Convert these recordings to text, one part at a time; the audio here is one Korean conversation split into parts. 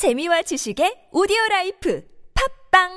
재미와 지식의 오디오 라이프 팟빵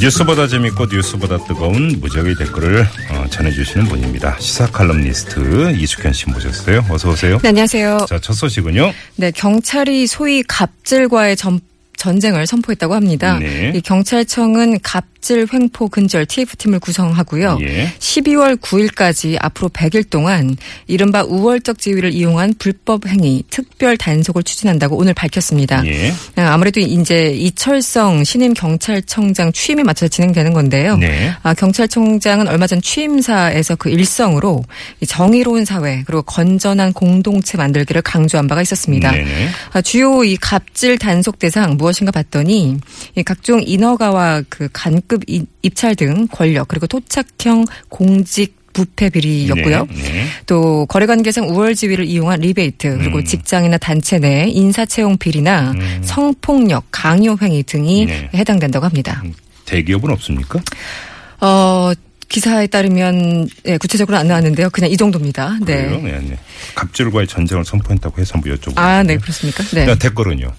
뉴스보다 재밌고 뉴스보다 뜨거운 무적의 댓글을 어, 전해주시는 분입니다. 시사 칼럼니스트 이숙현 씨 모셨어요. 어서 오세요. 네, 안녕하세요. 자, 첫 소식은요. 네, 경찰이 소위 갑질과의 전, 전쟁을 선포했다고 합니다. 네. 이 경찰청은 갑질 횡포 근절 TF팀을 구성하고요. 예. 12월 9일까지 앞으로 100일 동안 이른바 우월적 지위를 이용한 불법 행위 특별 단속을 추진한다고 오늘 밝혔습니다. 예. 아, 아무래도 이제 이철성 신임 경찰청장 취임에 맞춰서 진행되는 건데요. 네. 아, 경찰청장은 얼마 전 취임사에서 그 일성으로 이 정의로운 사회 그리고 건전한 공동체 만들기를 강조한 바가 있었습니다. 네네. 아, 주요 이 갑질 단속 대상 무엇인가 봤더니 이 각종 인허가와 그 관급 이- 입찰 등 권력 그리고 토착형 공직 부패 비리였고요. 네, 네. 또 거래 관계상 우월 지위를 이용한 리베이트 그리고 음. 직장이나 단체 내 인사 채용 비리나 음. 성폭력 강요 행위 등이 네. 해당된다고 합니다. 대기업은 없습니까? 어 기사에 따르면 예, 구체적으로 안 나왔는데요. 그냥 이 정도입니다. 그래요? 네. 네. 네. 갑질과의 전쟁을 선포했다고 해서 한번 여쭤보고. 아, 네, 그렇습니까? 네. 자, 댓글은요.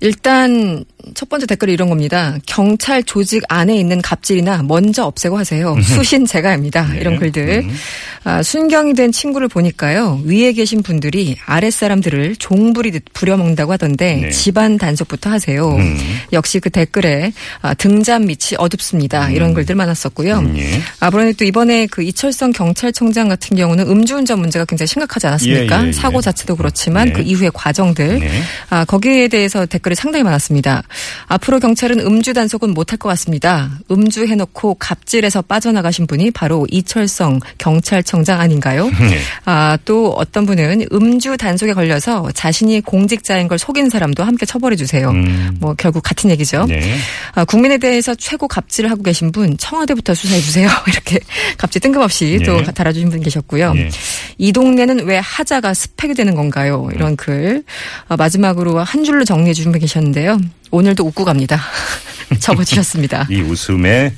일단 첫 번째 댓글이 이런 겁니다. 경찰 조직 안에 있는 갑질이나 먼저 없애고 하세요. 수신 제가입니다. 네. 이런 글들. 음. 아, 순경이 된 친구를 보니까요. 위에 계신 분들이 아랫사람들을 종부리듯 부려먹는다고 하던데 네. 집안 단속부터 하세요. 음. 역시 그 댓글에 아, 등잔 밑이 어둡습니다. 이런 글들 많았었고요. 음, 예. 아무래도 또 이번에 그 이철성 경찰청장 같은 경우는 음주운전 문제가 굉장히 심각하지 않았습니까? 예, 예, 예. 사고 자체도 그렇지만 네. 그 이후의 과정들 네. 아, 거기에 대해서 댓글이 상당히 많았습니다. 앞으로 경찰은 음주 단속은 못할 것 같습니다. 음주 해놓고 갑질에서 빠져나가신 분이 바로 이철성 경찰청장 아닌가요? 네. 아, 또 어떤 분은 음주 단속에 걸려서 자신이 공직자인 걸 속인 사람도 함께 처벌해 주세요. 음. 뭐 결국 같은 얘기죠. 네. 아, 국민에 대해서 최고 갑질을 하고 계신 분 청와대부터 수사해 주세요. 이렇게 갑질 뜬금없이 네. 또 달아주신 분 계셨고요. 네. 이 동네는 왜 하자가 스펙이 되는 건가요? 이런 글 아, 마지막으로 한 줄로 정리해 주신 분 계셨는데요. 오늘도 웃고 갑니다. 접어주셨습니다. 이 웃음의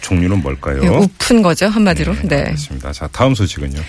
종류는 뭘까요? 네, 웃픈 거죠 한마디로. 네. 알겠습니다. 자, 다음 소식은요.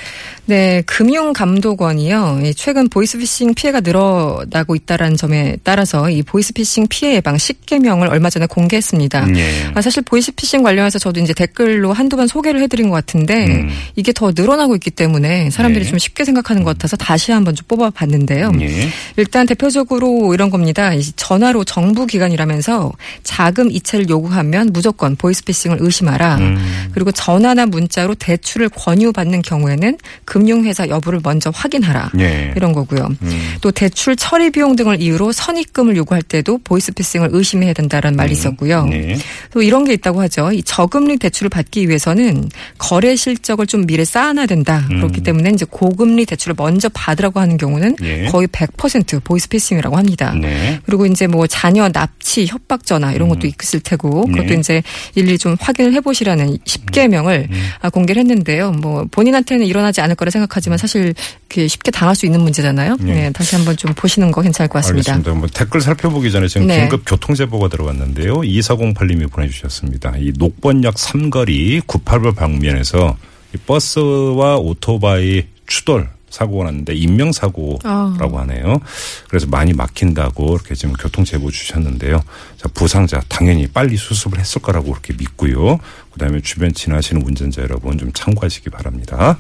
네, 금융감독원이요. 이 최근 보이스피싱 피해가 늘어나고 있다라는 점에 따라서 이 보이스피싱 피해 예방 10계명을 얼마 전에 공개했습니다. 예. 아, 사실 보이스피싱 관련해서 저도 이제 댓글로 한두 번 소개를 해드린 것 같은데 음. 이게 더 늘어나고 있기 때문에 사람들이 네. 좀 쉽게 생각하는 것 같아서 다시 한번 좀 뽑아봤는데요. 예. 일단 대표적으로 이런 겁니다. 이 전화로 정부 기관이라면서 자금 이체를 요구하면 무조건 보이스피싱을 의심 하라. 음. 그리고 전화나 문자로 대출을 권유받는 경우에는 금융회사 여부를 먼저 확인하라. 예. 이런 거고요. 음. 또 대출 처리 비용 등을 이유로 선입금을 요구할 때도 보이스피싱을 의심해야 된다는 말이 있었고요. 네. 또 이런 게 있다고 하죠. 이 저금리 대출을 받기 위해서는 거래 실적을 좀 미리 쌓아놔야 된다. 음. 그렇기 때문에 이제 고금리 대출을 먼저 받으라고 하는 경우는 예. 거의 100% 보이스피싱이라고 합니다. 네. 그리고 이제 뭐 자녀 납치 협박 전화 이런 것도 있을 테고 그것도 네. 이제 일일이 좀 확인을 해보시라는 10개명을 아, 공개를 했는데요. 뭐 본인한테는 일어나지 않을 거라 생각하지만 사실 쉽게 당할 수 있는 문제잖아요. 네. 네, 다시 한번 좀 보시는 거 괜찮을 것 같습니다. 알겠습니다. 뭐 댓글 살펴보기 전에 지금 네. 긴급 교통 제보가 들어왔는데요. 2408님이 보내주셨습니다. 이 녹번역 삼거리 98번 방면에서 이 버스와 오토바이 추돌 사고가 났는데 인명사고라고 아. 하네요. 그래서 많이 막힌다고 이렇게 지금 교통 제보 주셨는데요. 자, 부상자 당연히 빨리 수습을 했을 거라고 그렇게 믿고요. 그다음에 주변 지나시는 운전자 여러분 좀 참고하시기 바랍니다.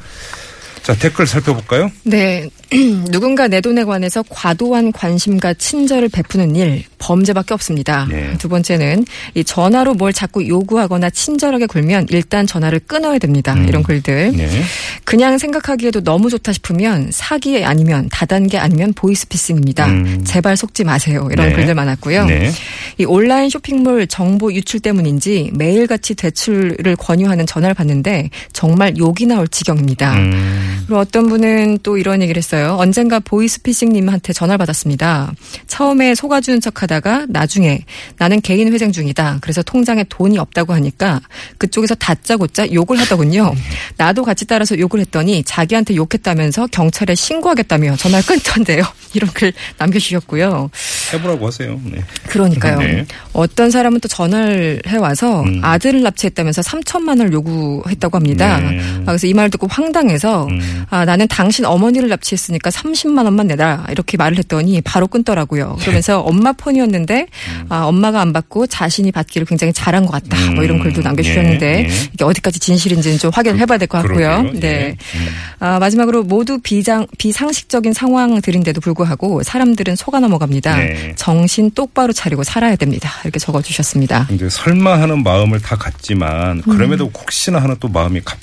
자, 댓글 살펴볼까요? 네. 누군가 내 돈에 관해서 과도한 관심과 친절을 베푸는 일, 범죄밖에 없습니다. 네. 두 번째는 이 전화로 뭘 자꾸 요구하거나 친절하게 굴면 일단 전화를 끊어야 됩니다. 이런 글들. 네. 그냥 생각하기에도 너무 좋다 싶으면 사기 아니면 다단계 아니면 보이스피싱입니다. 음. 제발 속지 마세요. 이런 네. 글들 많았고요. 네. 이 온라인 쇼핑몰 정보 유출 때문인지 매일같이 대출을 권유하는 전화를 받는데 정말 욕이 나올 지경입니다. 음, 그리고 어떤 분은 또 이런 얘기를 했어요. 언젠가 보이스피싱님한테 전화를 받았습니다. 처음에 속아주는 척하 다가 나중에 나는 개인 회생 중이다. 그래서 통장에 돈이 없다고 하니까 그쪽에서 다짜고짜 욕을 하더군요. 나도 같이 따라서 욕을 했더니 자기한테 욕했다면서 경찰에 신고하겠다며 전화를 끊던데요. 이런 글 남겨주셨고요. 해보라고 하세요. 네. 그러니까요. 네. 어떤 사람은 또 전화를 해와서 음. 아들을 납치했다면서 3천만 원을 요구했다고 합니다. 네. 아, 그래서 이말 듣고 황당해서 음. 아, 나는 당신 어머니를 납치했으니까 30만 원만 내라 이렇게 말을 했더니 바로 끊더라고요. 그러면서 엄마 폰이었는데 아, 엄마가 안 받고 자신이 받기를 굉장히 잘한 것 같다. 뭐 이런 음. 글도 남겨주셨는데 예, 예. 이게 어디까지 진실인지는 좀 확인을 해봐야 될것 같고요. 그러게요. 예. 네. 음. 아, 마지막으로 모두 비장, 비상식적인 상황들인데도 불구하고 사람들은 속아 넘어갑니다. 네. 정신 똑바로 차리고 살아야 됩니다. 이렇게 적어주셨습니다. 이제 설마 하는 마음을 다 갖지만 그럼에도 혹시나 하는 또 마음이 갑,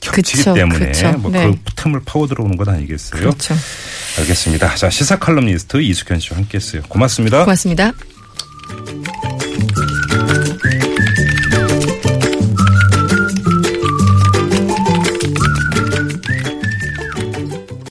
겹치기 음. 그쵸, 때문에 그쵸. 뭐 네. 그 틈을 파고 들어오는 것 아니겠어요? 그렇죠. 알겠습니다. 자 시사 칼럼니스트 이숙현 씨와 함께했어요. 고맙습니다. 고맙습니다.